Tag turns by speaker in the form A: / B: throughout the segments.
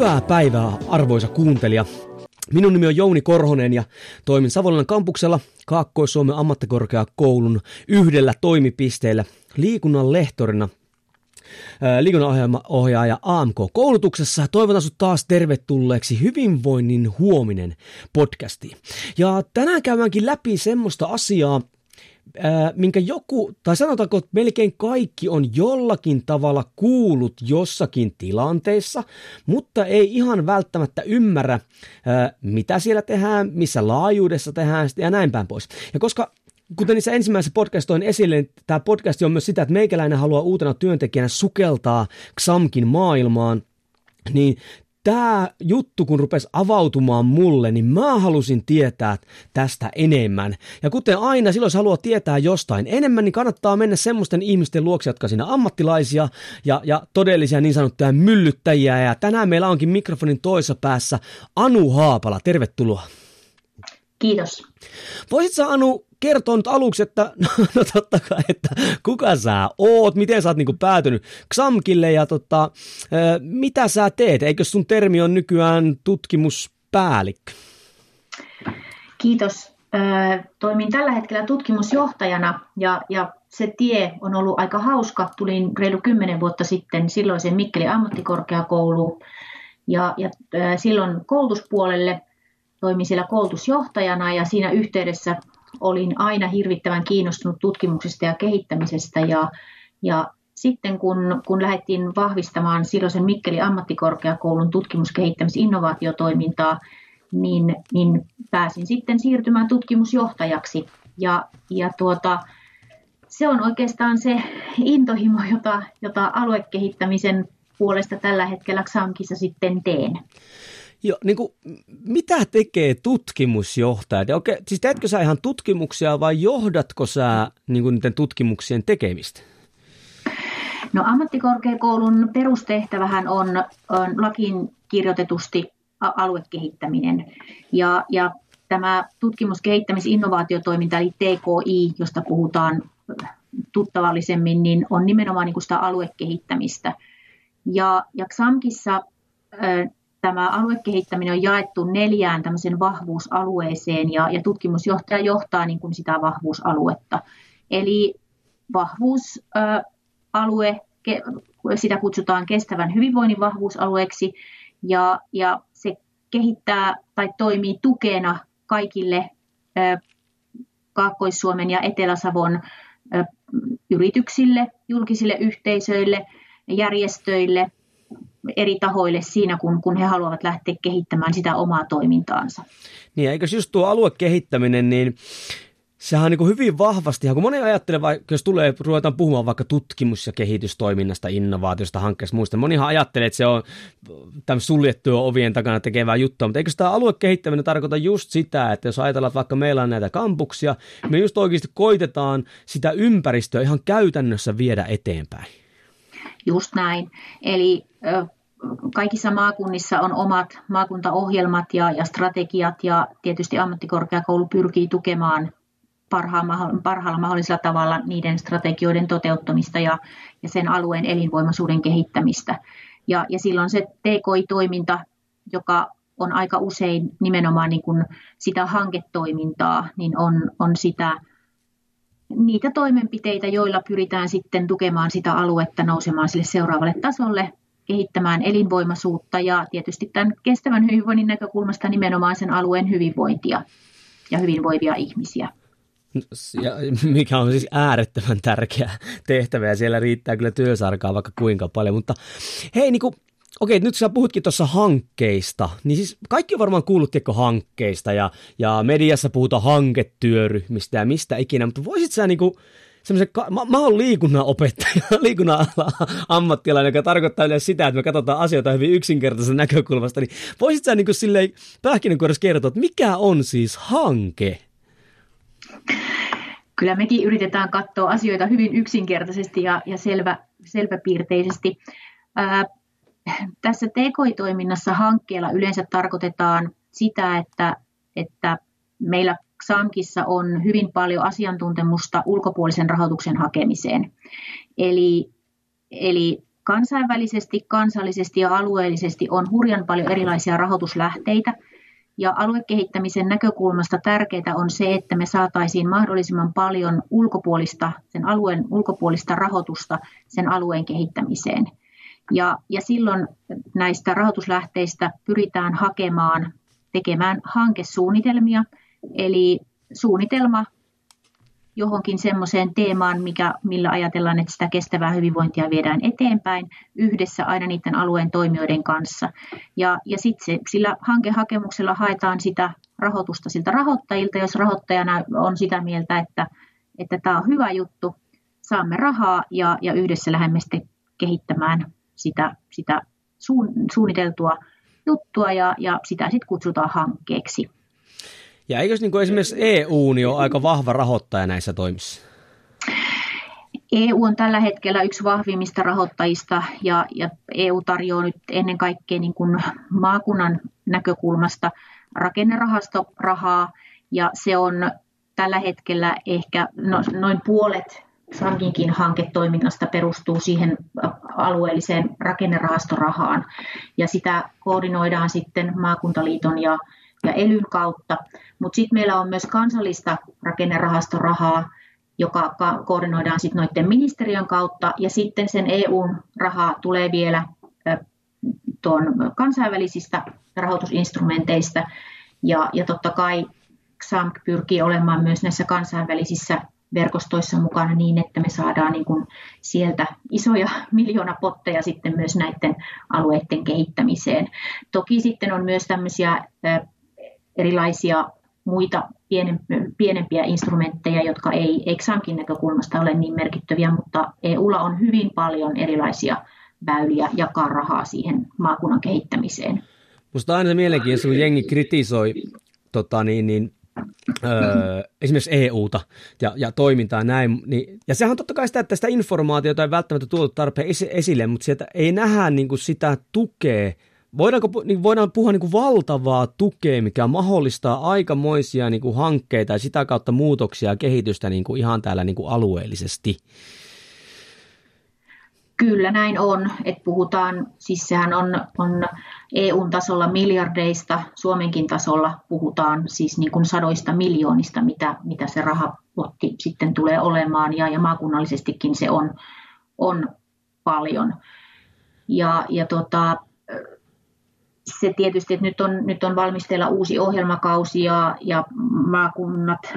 A: Hyvää päivää, arvoisa kuuntelija. Minun nimi on Jouni Korhonen ja toimin Savonlinnan kampuksella Kaakkois-Suomen ammattikorkeakoulun yhdellä toimipisteellä liikunnan lehtorina liikunnanohjaaja AMK-koulutuksessa. Toivotan sinut taas tervetulleeksi Hyvinvoinnin huominen podcastiin. Ja tänään käydäänkin läpi semmoista asiaa, ää, minkä joku, tai sanotaanko, että melkein kaikki on jollakin tavalla kuullut jossakin tilanteessa, mutta ei ihan välttämättä ymmärrä, ää, mitä siellä tehdään, missä laajuudessa tehdään ja näin päin pois. Ja koska kuten niissä ensimmäisessä podcastoin esille, niin tämä podcast on myös sitä, että meikäläinen haluaa uutena työntekijänä sukeltaa XAMKin maailmaan, niin tämä juttu kun rupesi avautumaan mulle, niin mä halusin tietää tästä enemmän. Ja kuten aina, silloin jos haluaa tietää jostain enemmän, niin kannattaa mennä semmoisten ihmisten luokse, jotka siinä ammattilaisia ja, ja todellisia niin sanottuja myllyttäjiä. Ja tänään meillä onkin mikrofonin toisessa päässä Anu Haapala. Tervetuloa.
B: Kiitos.
A: Voisitko Anu kertoa nyt aluksi, että no, no totta kai, että kuka sä oot, miten sä oot niinku päätynyt XAMKille ja tota, mitä sä teet? Eikö sun termi on nykyään tutkimuspäällikkö?
B: Kiitos. Toimin tällä hetkellä tutkimusjohtajana ja, ja se tie on ollut aika hauska. Tulin reilu kymmenen vuotta sitten silloisen Mikkelin ammattikorkeakouluun ja, ja silloin koulutuspuolelle toimin siellä koulutusjohtajana ja siinä yhteydessä olin aina hirvittävän kiinnostunut tutkimuksesta ja kehittämisestä ja, ja sitten kun, kun lähdettiin vahvistamaan silloisen Mikkeli ammattikorkeakoulun tutkimus-, kehittämis- innovaatiotoimintaa, niin, niin pääsin sitten siirtymään tutkimusjohtajaksi. Ja, ja tuota, se on oikeastaan se intohimo, jota, jota aluekehittämisen puolesta tällä hetkellä XAMKissa sitten teen.
A: Jo, niin kuin, mitä tekee tutkimusjohtaja? Okei, siis teetkö sä ihan tutkimuksia vai johdatko sä niin kuin, niiden tutkimuksien tekemistä?
B: No ammattikorkeakoulun perustehtävähän on, on lakiin kirjoitetusti aluekehittäminen. Ja, ja tämä tutkimus-, kehittämis-, innovaatiotoiminta, eli TKI, josta puhutaan tuttavallisemmin, niin on nimenomaan niin kuin sitä aluekehittämistä. Ja, ja XAMKissa tämä aluekehittäminen on jaettu neljään tämmöisen vahvuusalueeseen ja, ja tutkimusjohtaja johtaa niin kuin sitä vahvuusaluetta. Eli vahvuusalue, sitä kutsutaan kestävän hyvinvoinnin vahvuusalueeksi ja, ja se kehittää tai toimii tukena kaikille Kaakkois-Suomen ja Etelä-Savon yrityksille, julkisille yhteisöille, järjestöille – eri tahoille siinä, kun, kun he haluavat lähteä kehittämään sitä omaa toimintaansa.
A: Niin, eikö just tuo aluekehittäminen, niin sehän on niin hyvin vahvasti, kun moni ajattelee, vaikka jos tulee, ruvetaan puhumaan vaikka tutkimus- ja kehitystoiminnasta, innovaatiosta, hankkeesta, muista, monihan ajattelee, että se on tämmöistä suljettua ovien takana tekevää juttua, mutta eikö tämä aluekehittäminen tarkoita just sitä, että jos ajatellaan, että vaikka meillä on näitä kampuksia, me just oikeasti koitetaan sitä ympäristöä ihan käytännössä viedä eteenpäin.
B: Just näin. Eli kaikissa maakunnissa on omat maakuntaohjelmat ja, ja strategiat ja tietysti ammattikorkeakoulu pyrkii tukemaan parhaalla, mahdollisella tavalla niiden strategioiden toteuttamista ja, ja sen alueen elinvoimaisuuden kehittämistä. Ja, ja silloin se TKI-toiminta, joka on aika usein nimenomaan niin kuin sitä hanketoimintaa, niin on, on sitä niitä toimenpiteitä, joilla pyritään sitten tukemaan sitä aluetta nousemaan sille seuraavalle tasolle, kehittämään elinvoimaisuutta ja tietysti tämän kestävän hyvinvoinnin näkökulmasta nimenomaan sen alueen hyvinvointia ja hyvinvoivia ihmisiä.
A: Ja mikä on siis äärettömän tärkeä tehtävä ja siellä riittää kyllä työsarkaa vaikka kuinka paljon, mutta hei niin kuin Okei, nyt sä puhutkin tuossa hankkeista, niin siis kaikki on varmaan kuullut tiekko hankkeista ja, ja mediassa puhutaan hanketyöryhmistä ja mistä ikinä, mutta voisit sä niinku, semmoisen, mä, mä oon liikunnan opettaja, liikunnan ammattilainen, joka tarkoittaa yleensä sitä, että me katsotaan asioita hyvin yksinkertaisesta näkökulmasta, niin voisit sä niin kuin silleen pähkinänkuoressa kertoa, että mikä on siis hanke?
B: Kyllä mekin yritetään katsoa asioita hyvin yksinkertaisesti ja, ja selvä, selväpiirteisesti. Ää, tässä TKI-toiminnassa hankkeella yleensä tarkoitetaan sitä, että, että meillä XAMKissa on hyvin paljon asiantuntemusta ulkopuolisen rahoituksen hakemiseen. Eli, eli kansainvälisesti, kansallisesti ja alueellisesti on hurjan paljon erilaisia rahoituslähteitä. Ja aluekehittämisen näkökulmasta tärkeää on se, että me saataisiin mahdollisimman paljon ulkopuolista, sen alueen ulkopuolista rahoitusta sen alueen kehittämiseen. Ja, ja silloin näistä rahoituslähteistä pyritään hakemaan, tekemään hankesuunnitelmia – Eli suunnitelma johonkin semmoiseen teemaan, mikä, millä ajatellaan, että sitä kestävää hyvinvointia viedään eteenpäin yhdessä aina niiden alueen toimijoiden kanssa. Ja, ja sitten sillä hankehakemuksella haetaan sitä rahoitusta siltä rahoittajilta, jos rahoittajana on sitä mieltä, että, että tämä on hyvä juttu, saamme rahaa ja, ja yhdessä lähdemme sitten kehittämään sitä, sitä suunniteltua juttua ja, ja sitä sitten kutsutaan hankkeeksi.
A: Ja eikö niin kuin esimerkiksi EU niin ole aika vahva rahoittaja näissä toimissa?
B: EU on tällä hetkellä yksi vahvimmista rahoittajista ja, ja EU tarjoaa nyt ennen kaikkea niin kuin maakunnan näkökulmasta rakennerahastorahaa ja se on tällä hetkellä ehkä no, noin puolet Sankinkin hanketoiminnasta perustuu siihen alueelliseen rakennerahastorahaan. Ja sitä koordinoidaan sitten maakuntaliiton ja ja elyn kautta. Mutta sitten meillä on myös kansallista rakennerahastorahaa, joka koordinoidaan sitten noiden ministeriön kautta, ja sitten sen EU-rahaa tulee vielä tuon kansainvälisistä rahoitusinstrumenteista, ja, ja totta kai XAMK pyrkii olemaan myös näissä kansainvälisissä verkostoissa mukana niin, että me saadaan niin kuin sieltä isoja miljoonapotteja sitten myös näiden alueiden kehittämiseen. Toki sitten on myös tämmöisiä erilaisia muita pienempiä instrumentteja, jotka ei EXAMKin näkökulmasta ole niin merkittäviä, mutta EUlla on hyvin paljon erilaisia väyliä jakaa rahaa siihen maakunnan kehittämiseen.
A: Minusta aina mielenkiintoista, kun jengi kritisoi tota, niin, niin, öö, esimerkiksi EUta ja, ja toimintaa näin. Niin, ja sehän on totta kai sitä, että sitä informaatiota ei välttämättä tuotu tarpeen esille, mutta sieltä ei nähdä niin kuin sitä tukea Voidaanko, niin voidaan puhua niin kuin valtavaa tukea, mikä mahdollistaa aikamoisia niin kuin hankkeita ja sitä kautta muutoksia ja kehitystä niin kuin ihan täällä niin kuin alueellisesti?
B: Kyllä näin on, että puhutaan, siis sehän on, on EU-tasolla miljardeista, Suomenkin tasolla puhutaan siis niin kuin sadoista miljoonista, mitä, mitä se rahapotti sitten tulee olemaan ja, ja maakunnallisestikin se on, on paljon. Ja, ja tota, se tietysti, että nyt on, nyt on valmisteilla uusi ohjelmakausi ja, ja maakunnat,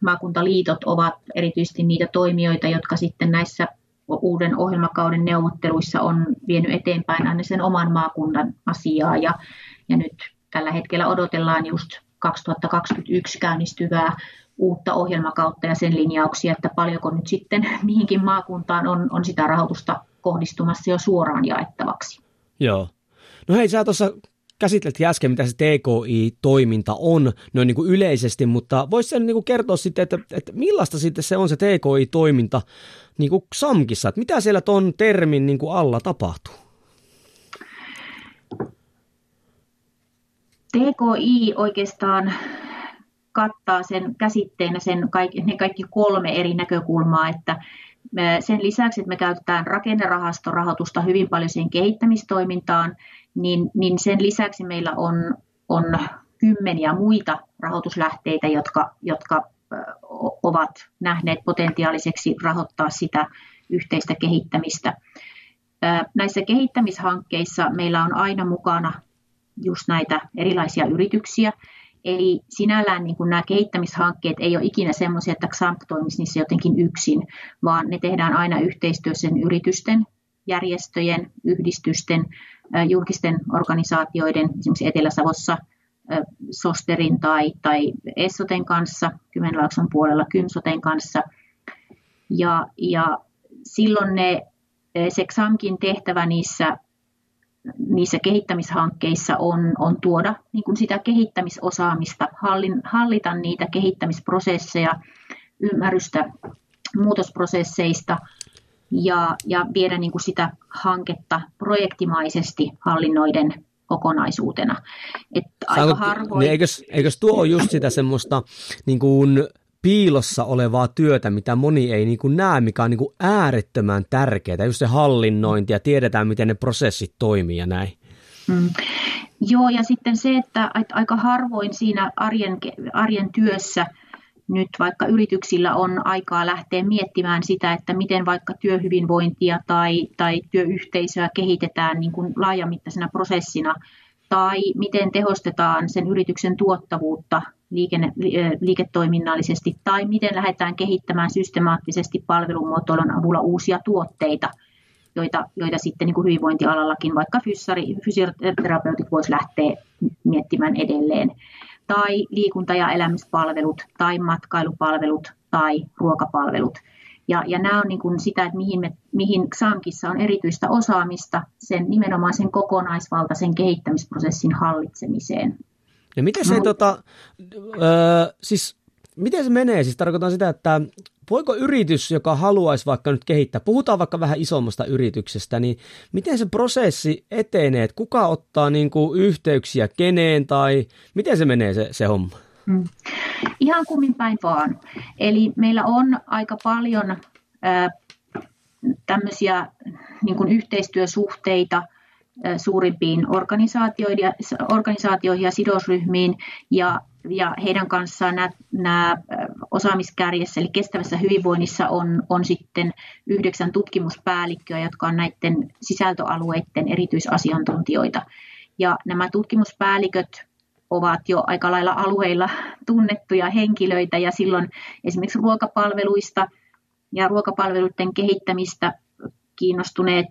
B: maakuntaliitot ovat erityisesti niitä toimijoita, jotka sitten näissä uuden ohjelmakauden neuvotteluissa on vienyt eteenpäin aina sen oman maakunnan asiaa ja, ja nyt tällä hetkellä odotellaan just 2021 käynnistyvää uutta ohjelmakautta ja sen linjauksia, että paljonko nyt sitten mihinkin maakuntaan on, on sitä rahoitusta kohdistumassa jo suoraan jaettavaksi.
A: Joo. No hei, sä tuossa käsiteltiin äsken, mitä se TKI-toiminta on noin niin kuin yleisesti, mutta voisi sen niin kuin kertoa sitten, että, että millaista sitten se on se TKI-toiminta niin kuin XAMKissa, että mitä siellä tuon termin niin kuin alla tapahtuu?
B: TKI oikeastaan kattaa sen käsitteenä sen kaikki, ne kaikki kolme eri näkökulmaa, että sen lisäksi, että me käytetään rakennerahastorahoitusta hyvin paljon siihen kehittämistoimintaan, niin, niin sen lisäksi meillä on, on kymmeniä muita rahoituslähteitä, jotka, jotka ovat nähneet potentiaaliseksi rahoittaa sitä yhteistä kehittämistä. Näissä kehittämishankkeissa meillä on aina mukana just näitä erilaisia yrityksiä, Eli sinällään niin kuin nämä kehittämishankkeet ei ole ikinä semmoisia, että XAMP toimisi niissä jotenkin yksin, vaan ne tehdään aina yhteistyössä yritysten, järjestöjen, yhdistysten, julkisten organisaatioiden, esimerkiksi Etelä-Savossa Sosterin tai, tai Essoten kanssa, Kymenlaakson puolella Kymsoten kanssa. Ja, ja silloin ne, se XAMKin tehtävä niissä, niissä kehittämishankkeissa on, on tuoda niin kuin sitä kehittämisosaamista, hallin, hallita niitä kehittämisprosesseja, ymmärrystä muutosprosesseista ja, ja viedä niin kuin sitä hanketta projektimaisesti hallinnoiden kokonaisuutena.
A: Että aika harvoin... Niin eikös, eikös tuo ole just sitä semmoista niin kuin piilossa olevaa työtä, mitä moni ei niin kuin näe, mikä on niin kuin äärettömän tärkeää, just se hallinnointi ja tiedetään, miten ne prosessit toimii ja näin. Mm.
B: Joo, ja sitten se, että aika harvoin siinä arjen, arjen työssä – nyt vaikka yrityksillä on aikaa lähteä miettimään sitä, että miten vaikka työhyvinvointia tai, tai työyhteisöä kehitetään niin kuin laajamittaisena prosessina, tai miten tehostetaan sen yrityksen tuottavuutta liikenne, liiketoiminnallisesti, tai miten lähdetään kehittämään systemaattisesti palvelumuotoilun avulla uusia tuotteita, joita, joita sitten niin kuin hyvinvointialallakin vaikka fysioterapeutit voisivat lähteä miettimään edelleen tai liikunta- ja elämispalvelut tai matkailupalvelut tai ruokapalvelut. Ja, ja nämä on niin kuin sitä, että mihin, me, mihin XAMKissa on erityistä osaamista sen nimenomaan sen kokonaisvaltaisen kehittämisprosessin hallitsemiseen.
A: Ja miten se, no. tota, ö, siis, miten se menee? Siis tarkoitan sitä, että voiko yritys, joka haluaisi vaikka nyt kehittää, puhutaan vaikka vähän isommasta yrityksestä, niin miten se prosessi etenee, että kuka ottaa niin kuin yhteyksiä keneen tai miten se menee se, se homma? Hmm.
B: Ihan kummin päin vaan. Eli meillä on aika paljon äh, tämmöisiä niin kuin yhteistyösuhteita suurimpiin organisaatioihin ja sidosryhmiin ja ja heidän kanssaan nämä, nämä osaamiskärjessä, eli kestävässä hyvinvoinnissa on, on sitten yhdeksän tutkimuspäällikköä, jotka on näiden sisältöalueiden erityisasiantuntijoita. Ja nämä tutkimuspäälliköt ovat jo aika lailla alueilla tunnettuja henkilöitä ja silloin esimerkiksi ruokapalveluista ja ruokapalveluiden kehittämistä kiinnostuneet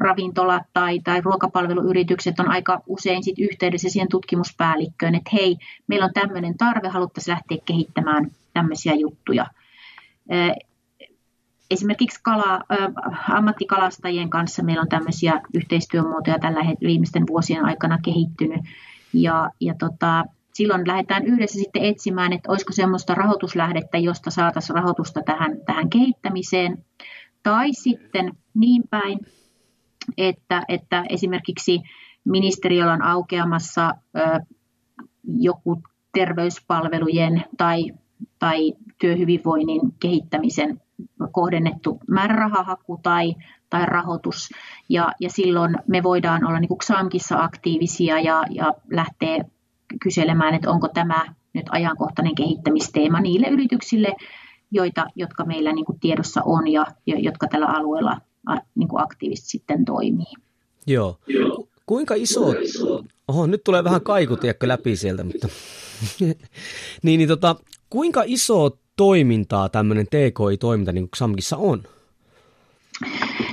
B: ravintolat tai, tai ruokapalveluyritykset on aika usein sit yhteydessä siihen tutkimuspäällikköön, että hei, meillä on tämmöinen tarve, haluttaisiin lähteä kehittämään tämmöisiä juttuja. Esimerkiksi kala, ammattikalastajien kanssa meillä on tämmöisiä yhteistyömuotoja tällä viimeisten vuosien aikana kehittynyt. Ja, ja tota, silloin lähdetään yhdessä sitten etsimään, että olisiko semmoista rahoituslähdettä, josta saataisiin rahoitusta tähän, tähän kehittämiseen. Tai sitten niin päin, että, että esimerkiksi ministeriöllä on aukeamassa ö, joku terveyspalvelujen tai, tai työhyvinvoinnin kehittämisen kohdennettu määrärahahaku tai, tai rahoitus. Ja, ja silloin me voidaan olla niin XAMKissa aktiivisia ja, ja lähteä kyselemään, että onko tämä nyt ajankohtainen kehittämisteema niille yrityksille, joita, jotka meillä niin kuin tiedossa on ja, ja jotka tällä alueella niin kuin aktiivisesti sitten toimii.
A: Joo. Kuinka iso, oho, nyt tulee vähän kaikutiekko läpi sieltä, mutta niin, niin tota, kuinka iso toimintaa tämmöinen TKI-toiminta niin kuin on?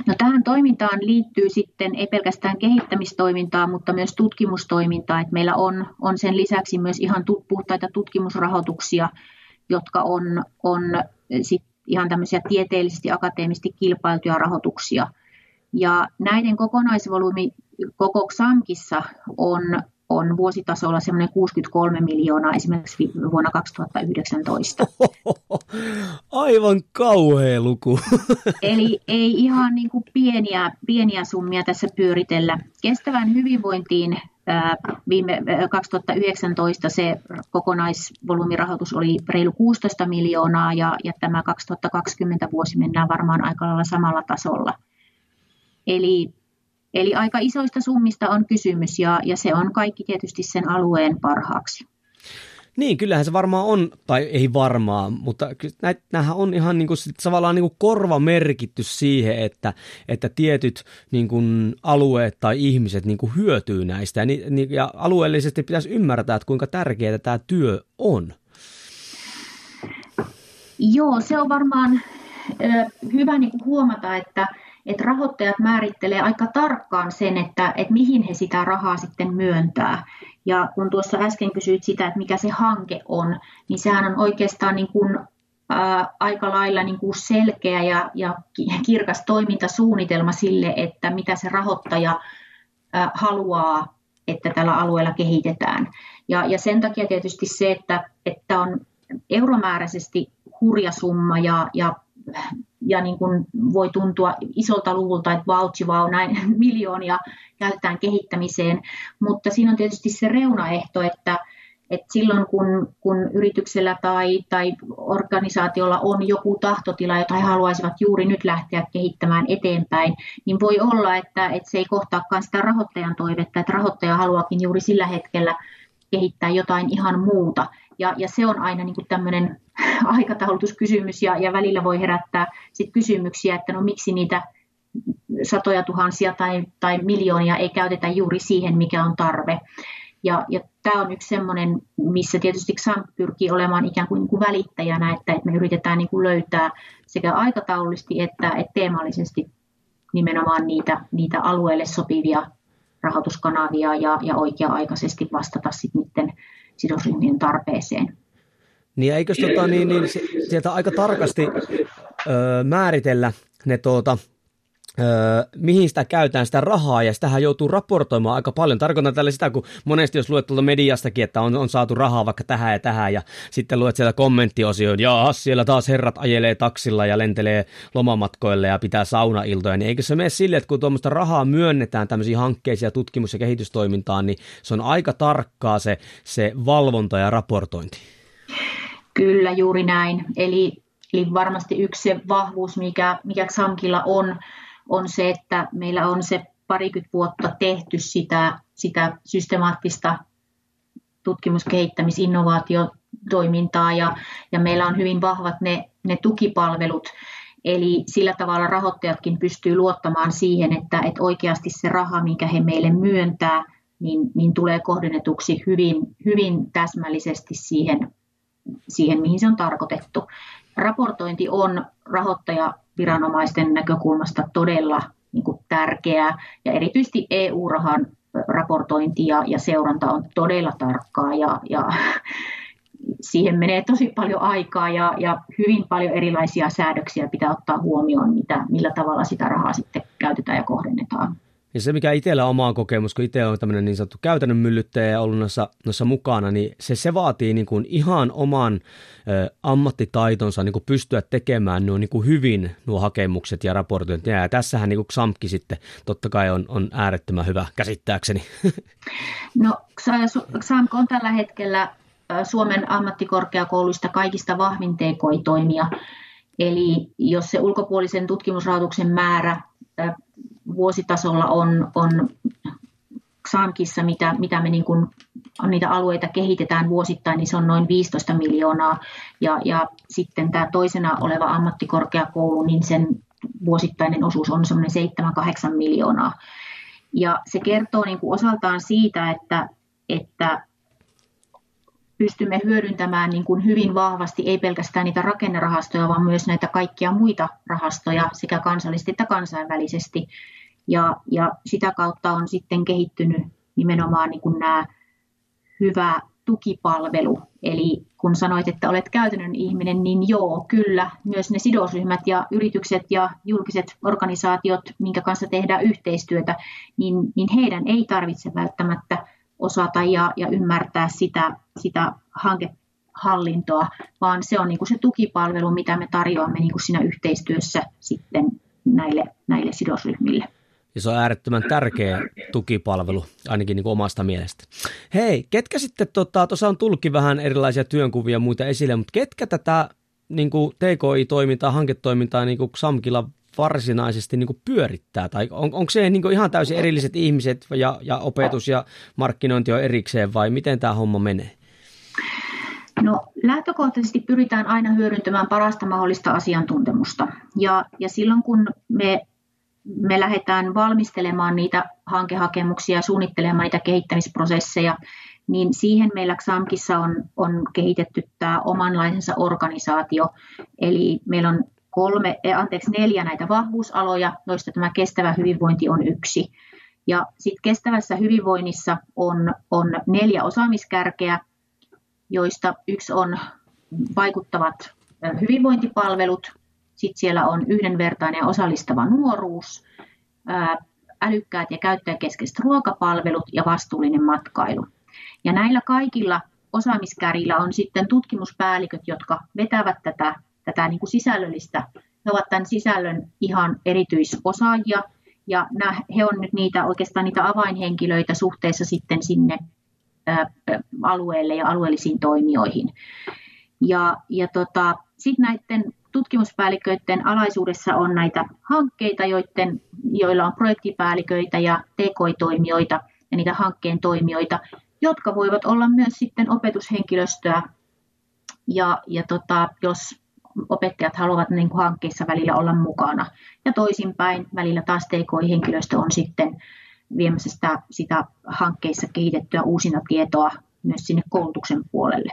B: No tähän toimintaan liittyy sitten ei pelkästään kehittämistoimintaa, mutta myös tutkimustoimintaa. Että meillä on, on sen lisäksi myös ihan puhtaita tutkimusrahoituksia, jotka on, on sit ihan tämmöisiä tieteellisesti akateemisesti kilpailtuja rahoituksia. Ja näiden kokonaisvolyymi koko XAMKissa on, on vuositasolla semmoinen 63 miljoonaa esimerkiksi vuonna 2019.
A: Aivan kauhea luku.
B: Eli ei ihan niin kuin pieniä, pieniä summia tässä pyöritellä. Kestävän hyvinvointiin Viime 2019 se kokonaisvolyymirahoitus oli reilu 16 miljoonaa ja, ja tämä 2020 vuosi mennään varmaan aika lailla samalla tasolla. Eli, eli aika isoista summista on kysymys ja, ja se on kaikki tietysti sen alueen parhaaksi.
A: Niin, kyllähän se varmaan on, tai ei varmaan, mutta nämähän on ihan niin kuin, tavallaan niin kuin korva merkitty siihen, että, että tietyt niin kuin, alueet tai ihmiset niin kuin, hyötyy näistä. Ja, niin, ja alueellisesti pitäisi ymmärtää, että kuinka tärkeää tämä työ on.
B: Joo, se on varmaan ö, hyvä niin kuin huomata, että, että rahoittajat määrittelee aika tarkkaan sen, että, että mihin he sitä rahaa sitten myöntää. Ja kun tuossa äsken kysyit sitä, että mikä se hanke on, niin sehän on oikeastaan niin kuin aika lailla niin kuin selkeä ja, ja kirkas toimintasuunnitelma sille, että mitä se rahoittaja haluaa, että tällä alueella kehitetään. Ja, ja sen takia tietysti se, että, että on euromääräisesti hurja summa ja, ja, ja niin kuin voi tuntua isolta luvulta, että vautsi vau, näin miljoonia käytetään kehittämiseen, mutta siinä on tietysti se reunaehto, että, että silloin kun, kun yrityksellä tai, tai organisaatiolla on joku tahtotila, jota he haluaisivat juuri nyt lähteä kehittämään eteenpäin, niin voi olla, että, että se ei kohtaakaan sitä rahoittajan toivetta, että rahoittaja haluakin juuri sillä hetkellä kehittää jotain ihan muuta. Ja, ja se on aina niin tämmöinen aikataulutuskysymys ja, ja välillä voi herättää sit kysymyksiä, että no miksi niitä satoja tuhansia tai, tai miljoonia ei käytetä juuri siihen, mikä on tarve. Ja, ja tämä on yksi sellainen, missä tietysti XAMP pyrkii olemaan ikään kuin, niin kuin välittäjänä, että, että me yritetään niin kuin löytää sekä aikataulullisesti että, että teemallisesti nimenomaan niitä, niitä alueelle sopivia rahoituskanavia ja, ja oikea-aikaisesti vastata sitten sidosryhmien tarpeeseen.
A: Niin eikö tota, niin, niin, sieltä aika tarkasti öö, määritellä ne tuota, öö, mihin sitä käytetään sitä rahaa, ja sitähän joutuu raportoimaan aika paljon. Tarkoitan tällä sitä, kun monesti jos luet tuolta mediastakin, että on, on saatu rahaa vaikka tähän ja tähän, ja sitten luet sieltä kommenttiosioon, ja siellä taas herrat ajelee taksilla ja lentelee lomamatkoille ja pitää saunailtoja, niin eikö se mene sille, että kun tuommoista rahaa myönnetään tämmöisiin hankkeisiin ja tutkimus- ja kehitystoimintaan, niin se on aika tarkkaa se, se valvonta ja raportointi.
B: Kyllä, juuri näin. Eli, eli varmasti yksi se vahvuus, mikä, mikä Xamkilla on, on se, että meillä on se parikymmentä vuotta tehty sitä, sitä systemaattista tutkimus-, kehittämis-, innovaatiotoimintaa ja, ja meillä on hyvin vahvat ne, ne tukipalvelut, Eli sillä tavalla rahoittajatkin pystyy luottamaan siihen, että, että oikeasti se raha, minkä he meille myöntää, niin, niin tulee kohdennetuksi hyvin, hyvin täsmällisesti siihen, siihen, mihin se on tarkoitettu. Raportointi on rahoittajaviranomaisten näkökulmasta todella niin kuin tärkeää ja erityisesti EU-rahan raportointi ja, ja seuranta on todella tarkkaa ja, ja siihen menee tosi paljon aikaa ja, ja hyvin paljon erilaisia säädöksiä pitää ottaa huomioon, mitä, millä tavalla sitä rahaa sitten käytetään ja kohdennetaan.
A: Ja se, mikä itsellä on oma kokemus, kun itse on tämmöinen niin sanottu käytännön myllyttäjä ja ollut noissa, noissa mukana, niin se, se vaatii niin kuin ihan oman ö, ammattitaitonsa niin kuin pystyä tekemään nuo niin kuin hyvin nuo hakemukset ja raportointit. Ja tässähän niin kuin XAMKki sitten totta kai on, on äärettömän hyvä käsittääkseni.
B: No XAMK on tällä hetkellä Suomen ammattikorkeakouluista kaikista vahvin TKI-toimija. Eli jos se ulkopuolisen tutkimusrahoituksen määrä vuositasolla on, on XAMKissa, mitä, mitä me niin kuin, niitä alueita kehitetään vuosittain, niin se on noin 15 miljoonaa. Ja, ja sitten tämä toisena oleva ammattikorkeakoulu, niin sen vuosittainen osuus on semmoinen 7-8 miljoonaa. Ja se kertoo niin kuin osaltaan siitä, että, että pystymme hyödyntämään niin kuin hyvin vahvasti ei pelkästään niitä rakennerahastoja, vaan myös näitä kaikkia muita rahastoja sekä kansallisesti että kansainvälisesti. Ja, ja sitä kautta on sitten kehittynyt nimenomaan niin kuin nämä hyvä tukipalvelu. Eli kun sanoit, että olet käytännön ihminen, niin joo, kyllä, myös ne sidosryhmät ja yritykset ja julkiset organisaatiot, minkä kanssa tehdään yhteistyötä, niin, niin heidän ei tarvitse välttämättä osata ja, ja ymmärtää sitä, sitä hankehallintoa, vaan se on niin kuin se tukipalvelu, mitä me tarjoamme niin kuin siinä yhteistyössä sitten näille, näille sidosryhmille.
A: Ja se on äärettömän tärkeä tukipalvelu, ainakin niin omasta mielestä. Hei, ketkä sitten, tota, tuossa on tullutkin vähän erilaisia työnkuvia muita esille, mutta ketkä tätä niin kuin TKI-toimintaa, hanketoimintaa niin kuin Samkilla varsinaisesti niin kuin pyörittää? Tai on, onko se niin kuin ihan täysin erilliset ihmiset ja, ja opetus ja markkinointi on erikseen vai miten tämä homma menee?
B: No lähtökohtaisesti pyritään aina hyödyntämään parasta mahdollista asiantuntemusta. Ja, ja silloin kun me, me lähdetään valmistelemaan niitä hankehakemuksia ja suunnittelemaan niitä kehittämisprosesseja, niin siihen meillä XAMKissa on, on kehitetty tämä omanlaisensa organisaatio. Eli meillä on kolme, eh, anteeksi, neljä näitä vahvuusaloja, joista tämä kestävä hyvinvointi on yksi. Ja sitten kestävässä hyvinvoinnissa on, on neljä osaamiskärkeä, joista yksi on vaikuttavat hyvinvointipalvelut, sitten siellä on yhdenvertainen ja osallistava nuoruus, älykkäät ja käyttäjäkeskeiset ruokapalvelut ja vastuullinen matkailu. Ja näillä kaikilla osaamiskärillä on sitten tutkimuspäälliköt, jotka vetävät tätä, tätä niin kuin sisällöllistä. He ovat tämän sisällön ihan erityisosaajia ja he on nyt niitä oikeastaan niitä avainhenkilöitä suhteessa sitten sinne alueelle ja alueellisiin toimijoihin. Ja, ja tota, sitten näiden tutkimuspäälliköiden alaisuudessa on näitä hankkeita, joiden, joilla on projektipäälliköitä ja TK-toimijoita ja niitä hankkeen toimijoita, jotka voivat olla myös sitten opetushenkilöstöä. Ja, ja tota, jos opettajat haluavat niin kuin hankkeissa välillä olla mukana. Ja toisinpäin välillä taas TK-henkilöstö on sitten viemässä sitä, sitä hankkeissa kehitettyä uusina tietoa myös sinne koulutuksen puolelle.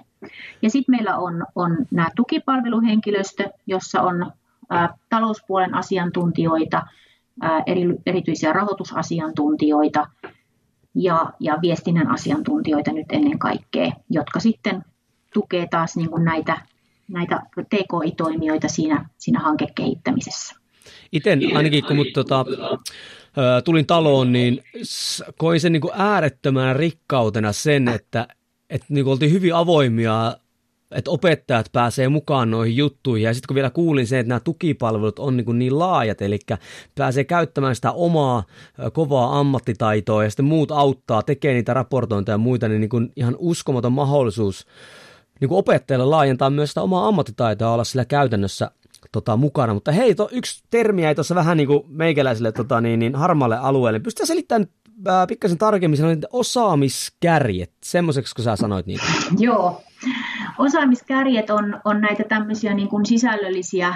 B: Ja sitten meillä on, on nämä tukipalveluhenkilöstö, jossa on ä, talouspuolen asiantuntijoita, ä, eri, erityisiä rahoitusasiantuntijoita ja, ja viestinnän asiantuntijoita nyt ennen kaikkea, jotka sitten tukee taas niin kuin näitä, näitä TKI-toimijoita siinä, siinä hankekehittämisessä.
A: Itse ainakin kun mut, tota, tulin taloon, niin koin sen niin kuin äärettömän rikkautena sen, että että niin oltiin hyvin avoimia, että opettajat pääsee mukaan noihin juttuihin. Ja sitten kun vielä kuulin sen, että nämä tukipalvelut on niin, niin laajat, eli pääsee käyttämään sitä omaa kovaa ammattitaitoa ja sitten muut auttaa, tekee niitä raportointeja ja muita, niin, niin kuin ihan uskomaton mahdollisuus niin kuin opettajalle laajentaa myös sitä omaa ammattitaitoa olla sillä käytännössä tota, mukana. Mutta hei, to, yksi termi jäi tuossa vähän niin kuin meikäläiselle tota, niin, niin harmaalle alueelle. Pystytään selittämään äh, pikkasen tarkemmin sanoa, että osaamiskärjet, semmoiseksi kun sä sanoit niitä.
B: Joo, osaamiskärjet on, on näitä tämmöisiä niin kuin sisällöllisiä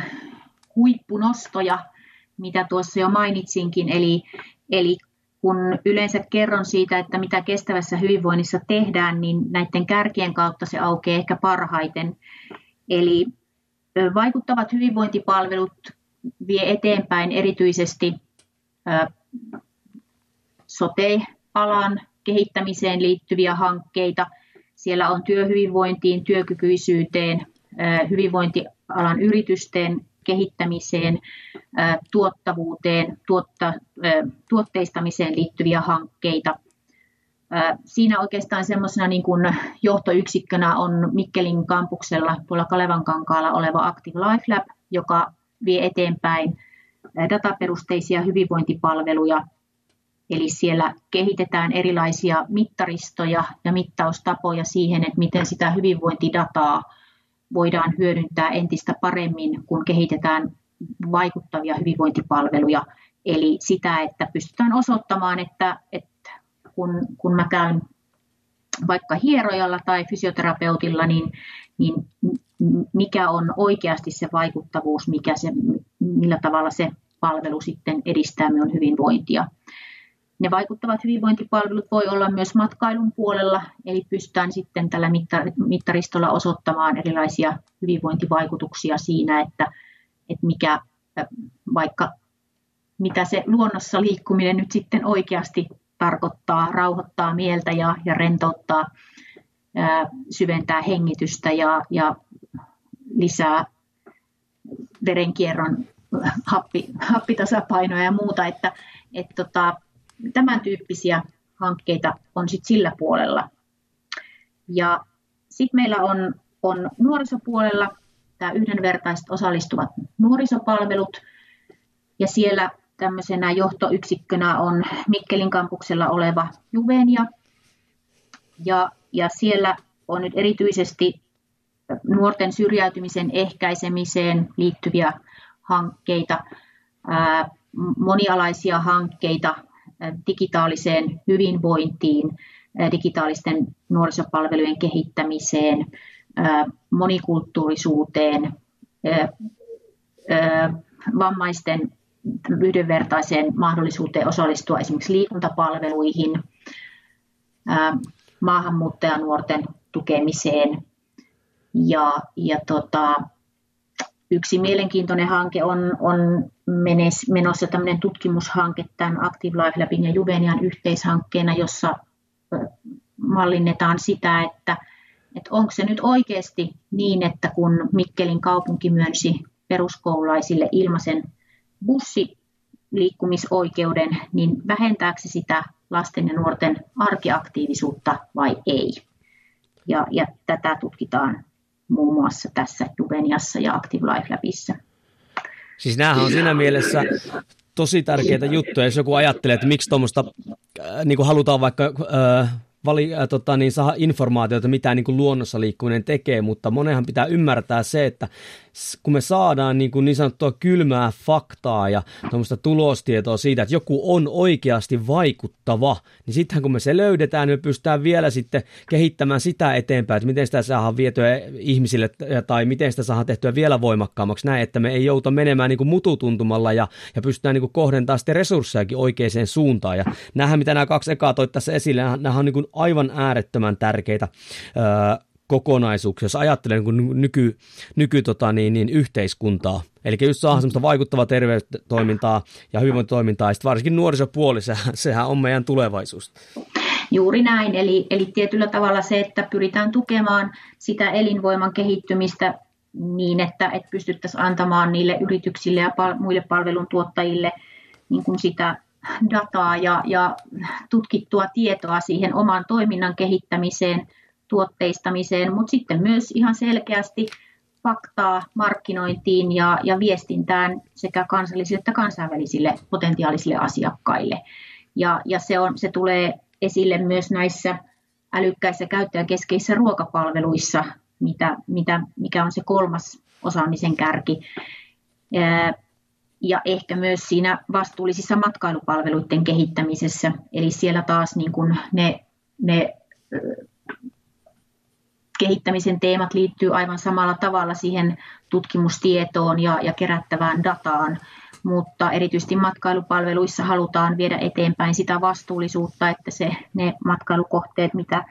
B: huippunostoja, mitä tuossa jo mainitsinkin, eli, eli kun yleensä kerron siitä, että mitä kestävässä hyvinvoinnissa tehdään, niin näiden kärkien kautta se aukeaa ehkä parhaiten. Eli vaikuttavat hyvinvointipalvelut vie eteenpäin erityisesti sote-alan kehittämiseen liittyviä hankkeita. Siellä on työhyvinvointiin, työkykyisyyteen, hyvinvointialan yritysten kehittämiseen, tuottavuuteen, tuotta, tuotteistamiseen liittyviä hankkeita. Siinä oikeastaan semmoisena niin kuin johtoyksikkönä on Mikkelin kampuksella tuolla Kalevan kankaalla oleva Active Life Lab, joka vie eteenpäin dataperusteisia hyvinvointipalveluja Eli siellä kehitetään erilaisia mittaristoja ja mittaustapoja siihen, että miten sitä hyvinvointidataa voidaan hyödyntää entistä paremmin, kun kehitetään vaikuttavia hyvinvointipalveluja. Eli sitä, että pystytään osoittamaan, että, että kun, kun mä käyn vaikka hierojalla tai fysioterapeutilla, niin, niin mikä on oikeasti se vaikuttavuus, mikä se, millä tavalla se palvelu sitten edistää minun hyvinvointia. Ne vaikuttavat hyvinvointipalvelut voi olla myös matkailun puolella, eli pystytään sitten tällä mittaristolla osoittamaan erilaisia hyvinvointivaikutuksia siinä, että, että mikä vaikka mitä se luonnossa liikkuminen nyt sitten oikeasti tarkoittaa, rauhoittaa mieltä ja, ja rentouttaa, ää, syventää hengitystä ja, ja lisää verenkierron happi, happitasapainoa ja muuta, että et tota, tämän tyyppisiä hankkeita on sit sillä puolella. Ja sitten meillä on, on nuorisopuolella tämä yhdenvertaiset osallistuvat nuorisopalvelut, ja siellä tämmöisenä johtoyksikkönä on Mikkelin kampuksella oleva Juvenia, ja, ja siellä on nyt erityisesti nuorten syrjäytymisen ehkäisemiseen liittyviä hankkeita, monialaisia hankkeita digitaaliseen hyvinvointiin, digitaalisten nuorisopalvelujen kehittämiseen, monikulttuurisuuteen, vammaisten yhdenvertaiseen mahdollisuuteen osallistua esimerkiksi liikuntapalveluihin, maahanmuuttajanuorten tukemiseen. Ja, ja tota, Yksi mielenkiintoinen hanke on, on menossa tämmöinen tutkimushanke tämän Active Life Labin ja Juvenian yhteishankkeena, jossa mallinnetaan sitä, että, että että onko se nyt oikeasti niin, että kun Mikkelin kaupunki myönsi peruskoululaisille ilmaisen bussiliikkumisoikeuden, niin vähentääkö se sitä lasten ja nuorten arkiaktiivisuutta vai ei? Ja, ja tätä tutkitaan muun muassa tässä Juveniassa ja Active Life Labissa.
A: Siis näähän on siinä mielessä tosi tärkeitä juttuja, jos joku ajattelee, että miksi tuommoista äh, niin halutaan vaikka äh, vali, äh, tota, niin saada informaatiota, mitä niin kuin luonnossa liikkuminen tekee, mutta monenhan pitää ymmärtää se, että kun me saadaan niin, kuin niin sanottua kylmää faktaa ja tuommoista tulostietoa siitä, että joku on oikeasti vaikuttava, niin sittenhän kun me se löydetään, niin me pystytään vielä sitten kehittämään sitä eteenpäin, että miten sitä saadaan vietyä ihmisille tai miten sitä saadaan tehtyä vielä voimakkaammaksi näin, että me ei jouta menemään niin kuin mututuntumalla ja, ja pystytään niin kuin kohdentamaan sitten resurssejakin oikeaan suuntaan. Ja nämähän, mitä nämä kaksi ekaa toit tässä esille, nämä on niin kuin aivan äärettömän tärkeitä öö, kokonaisuuksia, jos ajattelee niin nyky, nyky tota, niin, niin, yhteiskuntaa. Eli just saadaan semmoista vaikuttavaa terveystoimintaa ja hyvinvointitoimintaa, ja sitten varsinkin nuorisopuoli, sehän, sehän on meidän tulevaisuus.
B: Juuri näin, eli, eli tietyllä tavalla se, että pyritään tukemaan sitä elinvoiman kehittymistä niin, että, että pystyttäisiin antamaan niille yrityksille ja pal- muille palveluntuottajille niin kuin sitä dataa ja, ja tutkittua tietoa siihen oman toiminnan kehittämiseen – tuotteistamiseen, mutta sitten myös ihan selkeästi faktaa markkinointiin ja, ja viestintään sekä kansallisille että kansainvälisille potentiaalisille asiakkaille. Ja, ja se, on, se tulee esille myös näissä älykkäissä käyttäjäkeskeisissä ruokapalveluissa, mitä, mitä, mikä on se kolmas osaamisen kärki. Ja ehkä myös siinä vastuullisissa matkailupalveluiden kehittämisessä. Eli siellä taas niin kuin ne, ne kehittämisen teemat liittyy aivan samalla tavalla siihen tutkimustietoon ja, ja kerättävään dataan, mutta erityisesti matkailupalveluissa halutaan viedä eteenpäin sitä vastuullisuutta, että se, ne matkailukohteet, mitä,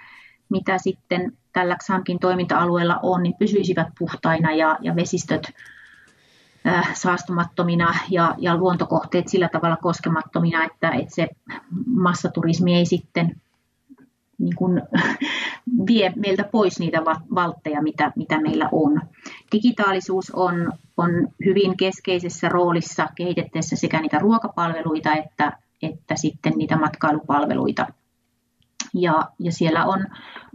B: mitä sitten tällä XAMKin toiminta-alueella on, niin pysyisivät puhtaina ja, ja vesistöt äh, saastumattomina ja, ja luontokohteet sillä tavalla koskemattomina, että, että se massaturismi ei sitten niin kuin, vie meiltä pois niitä valtteja, mitä, mitä meillä on. Digitaalisuus on, on hyvin keskeisessä roolissa kehitettäessä sekä niitä ruokapalveluita että, että sitten niitä matkailupalveluita. Ja, ja siellä on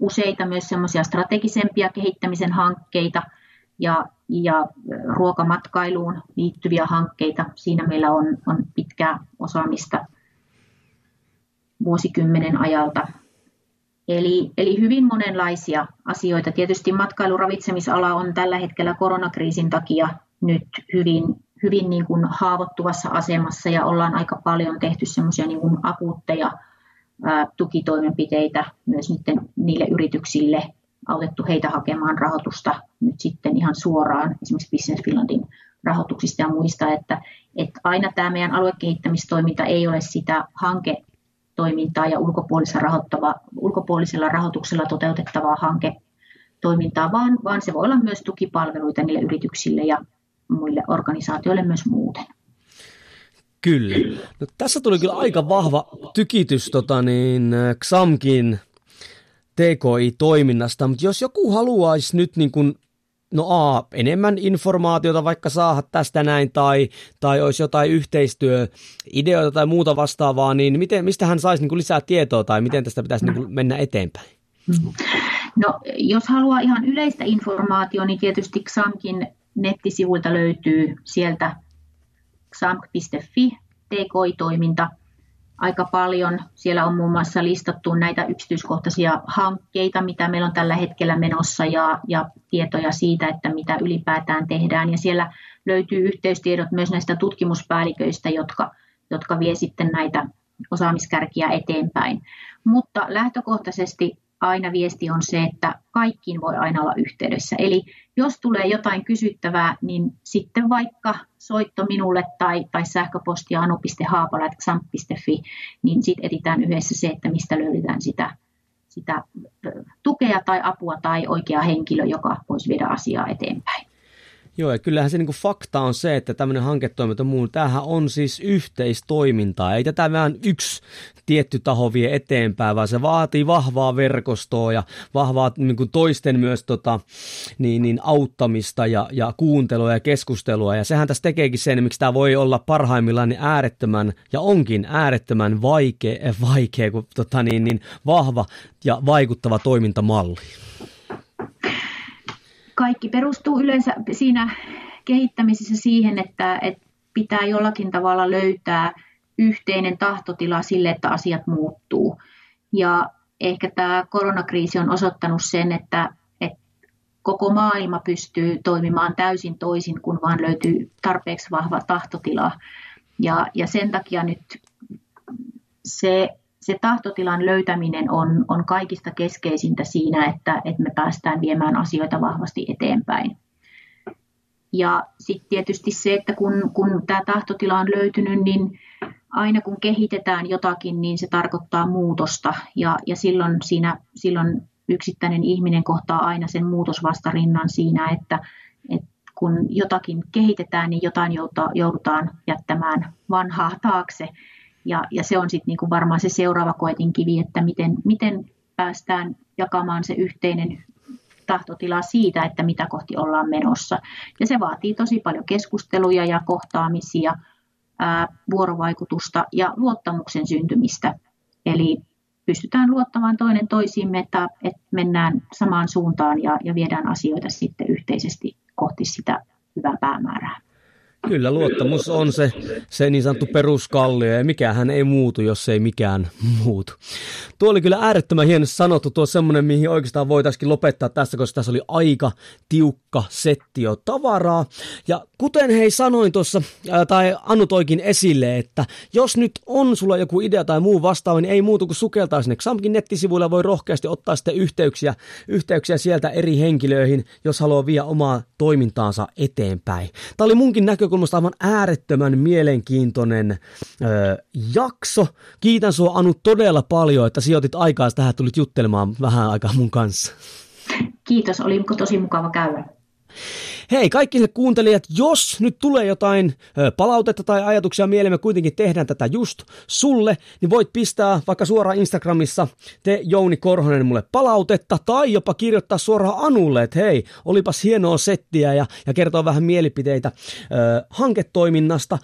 B: useita myös semmoisia strategisempia kehittämisen hankkeita ja, ja ruokamatkailuun liittyviä hankkeita. Siinä meillä on, on pitkää osaamista vuosikymmenen ajalta Eli, eli hyvin monenlaisia asioita. Tietysti matkailuravitsemisala on tällä hetkellä koronakriisin takia nyt hyvin, hyvin niin kuin haavoittuvassa asemassa ja ollaan aika paljon tehty semmoisia niin akuutteja ää, tukitoimenpiteitä myös niille yrityksille, autettu heitä hakemaan rahoitusta nyt sitten ihan suoraan esimerkiksi Business Finlandin rahoituksista ja muista, että, että aina tämä meidän aluekehittämistoiminta ei ole sitä hanke toimintaa ja ulkopuolisella, ulkopuolisella rahoituksella toteutettavaa hanketoimintaa, vaan, vaan se voi olla myös tukipalveluita niille yrityksille ja muille organisaatioille myös muuten.
A: Kyllä. No, tässä tuli kyllä aika vahva tykitys tota niin, XAMKin TKI-toiminnasta, mutta jos joku haluaisi nyt niin kuin no A, enemmän informaatiota vaikka saada tästä näin, tai, tai olisi jotain yhteistyöideoita tai muuta vastaavaa, niin miten, mistä hän saisi niin kuin lisää tietoa, tai miten tästä pitäisi niin kuin mennä eteenpäin?
B: No, jos haluaa ihan yleistä informaatiota, niin tietysti XAMKin nettisivuilta löytyy sieltä xamk.fi, TKI-toiminta, aika paljon. Siellä on muun muassa listattu näitä yksityiskohtaisia hankkeita, mitä meillä on tällä hetkellä menossa ja, ja tietoja siitä, että mitä ylipäätään tehdään. Ja siellä löytyy yhteystiedot myös näistä tutkimuspäälliköistä, jotka, jotka vie sitten näitä osaamiskärkiä eteenpäin. Mutta lähtökohtaisesti aina viesti on se, että kaikkiin voi aina olla yhteydessä. Eli jos tulee jotain kysyttävää, niin sitten vaikka soitto minulle tai, tai sähköposti anu.haapala.xamp.fi, niin sitten etsitään yhdessä se, että mistä löydetään sitä, sitä tukea tai apua tai oikea henkilö, joka voisi viedä asiaa eteenpäin.
A: Joo, ja kyllähän se niin fakta on se, että tämmöinen hanketoiminta muu, tämähän on siis yhteistoimintaa. Ei tätä vaan yksi tietty taho vie eteenpäin, vaan se vaatii vahvaa verkostoa ja vahvaa niin kuin toisten myös tota, niin, niin auttamista ja, ja kuuntelua ja keskustelua. Ja sehän tässä tekeekin sen, miksi tämä voi olla parhaimmillaan niin äärettömän ja onkin äärettömän vaikea, vaikea kuin, tota, niin, niin, vahva ja vaikuttava toimintamalli
B: kaikki perustuu yleensä siinä kehittämisessä siihen, että, että pitää jollakin tavalla löytää yhteinen tahtotila sille, että asiat muuttuu. Ja ehkä tämä koronakriisi on osoittanut sen, että, että koko maailma pystyy toimimaan täysin toisin, kun vaan löytyy tarpeeksi vahva tahtotila. Ja, ja sen takia nyt se se tahtotilan löytäminen on, on kaikista keskeisintä siinä, että, että me päästään viemään asioita vahvasti eteenpäin. Ja sitten tietysti se, että kun, kun tämä tahtotila on löytynyt, niin aina kun kehitetään jotakin, niin se tarkoittaa muutosta. Ja, ja silloin, siinä, silloin yksittäinen ihminen kohtaa aina sen muutosvastarinnan siinä, että, että kun jotakin kehitetään, niin jotain joudutaan jättämään vanhaa taakse. Ja, ja se on sitten niinku varmaan se seuraava koetinkivi, että miten, miten päästään jakamaan se yhteinen tahtotila siitä, että mitä kohti ollaan menossa. Ja se vaatii tosi paljon keskusteluja ja kohtaamisia, vuorovaikutusta ja luottamuksen syntymistä. Eli pystytään luottamaan toinen toisiimme, että, että mennään samaan suuntaan ja, ja viedään asioita sitten yhteisesti kohti sitä hyvää päämäärää.
A: Kyllä, luottamus on se, se niin sanottu peruskallio ja mikähän ei muutu, jos ei mikään muutu. Tuo oli kyllä äärettömän hienosti sanottu, tuo semmoinen, mihin oikeastaan voitaisiin lopettaa tästä, koska tässä oli aika tiukka setti jo tavaraa. Ja kuten hei sanoin tuossa, tai Anu toikin esille, että jos nyt on sulla joku idea tai muu vastaava, niin ei muutu kuin sukeltaa sinne XAMKin nettisivuilla, voi rohkeasti ottaa sitten yhteyksiä, yhteyksiä sieltä eri henkilöihin, jos haluaa viedä omaa toimintaansa eteenpäin. Tämä oli munkin näkökulmasta aivan äärettömän mielenkiintoinen ö, jakso. Kiitän sua Anu todella paljon, että sijoitit aikaa tähän, tulit juttelemaan vähän aikaa mun kanssa.
B: Kiitos, oli tosi mukava käydä.
A: Hei kaikki kuuntelijat, jos nyt tulee jotain palautetta tai ajatuksia mieleen, me kuitenkin tehdään tätä just sulle, niin voit pistää vaikka suoraan Instagramissa te Jouni Korhonen mulle palautetta tai jopa kirjoittaa suoraan Anulle, että hei, olipas hienoa settiä ja, ja kertoa vähän mielipiteitä ö, hanketoiminnasta.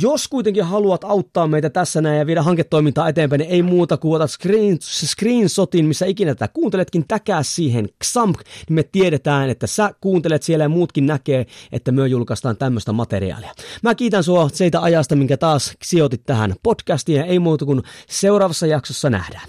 A: Jos kuitenkin haluat auttaa meitä tässä näin ja viedä hanketoimintaa eteenpäin, niin ei muuta kuin otat screen, screenshotin, missä ikinä tätä kuunteletkin, täkää siihen XAMP, niin me tiedetään, että sä kuuntelet siellä ja muutkin näkee, että me julkaistaan tämmöistä materiaalia. Mä kiitän sua siitä ajasta, minkä taas sijoitit tähän podcastiin ja ei muuta kuin seuraavassa jaksossa nähdään.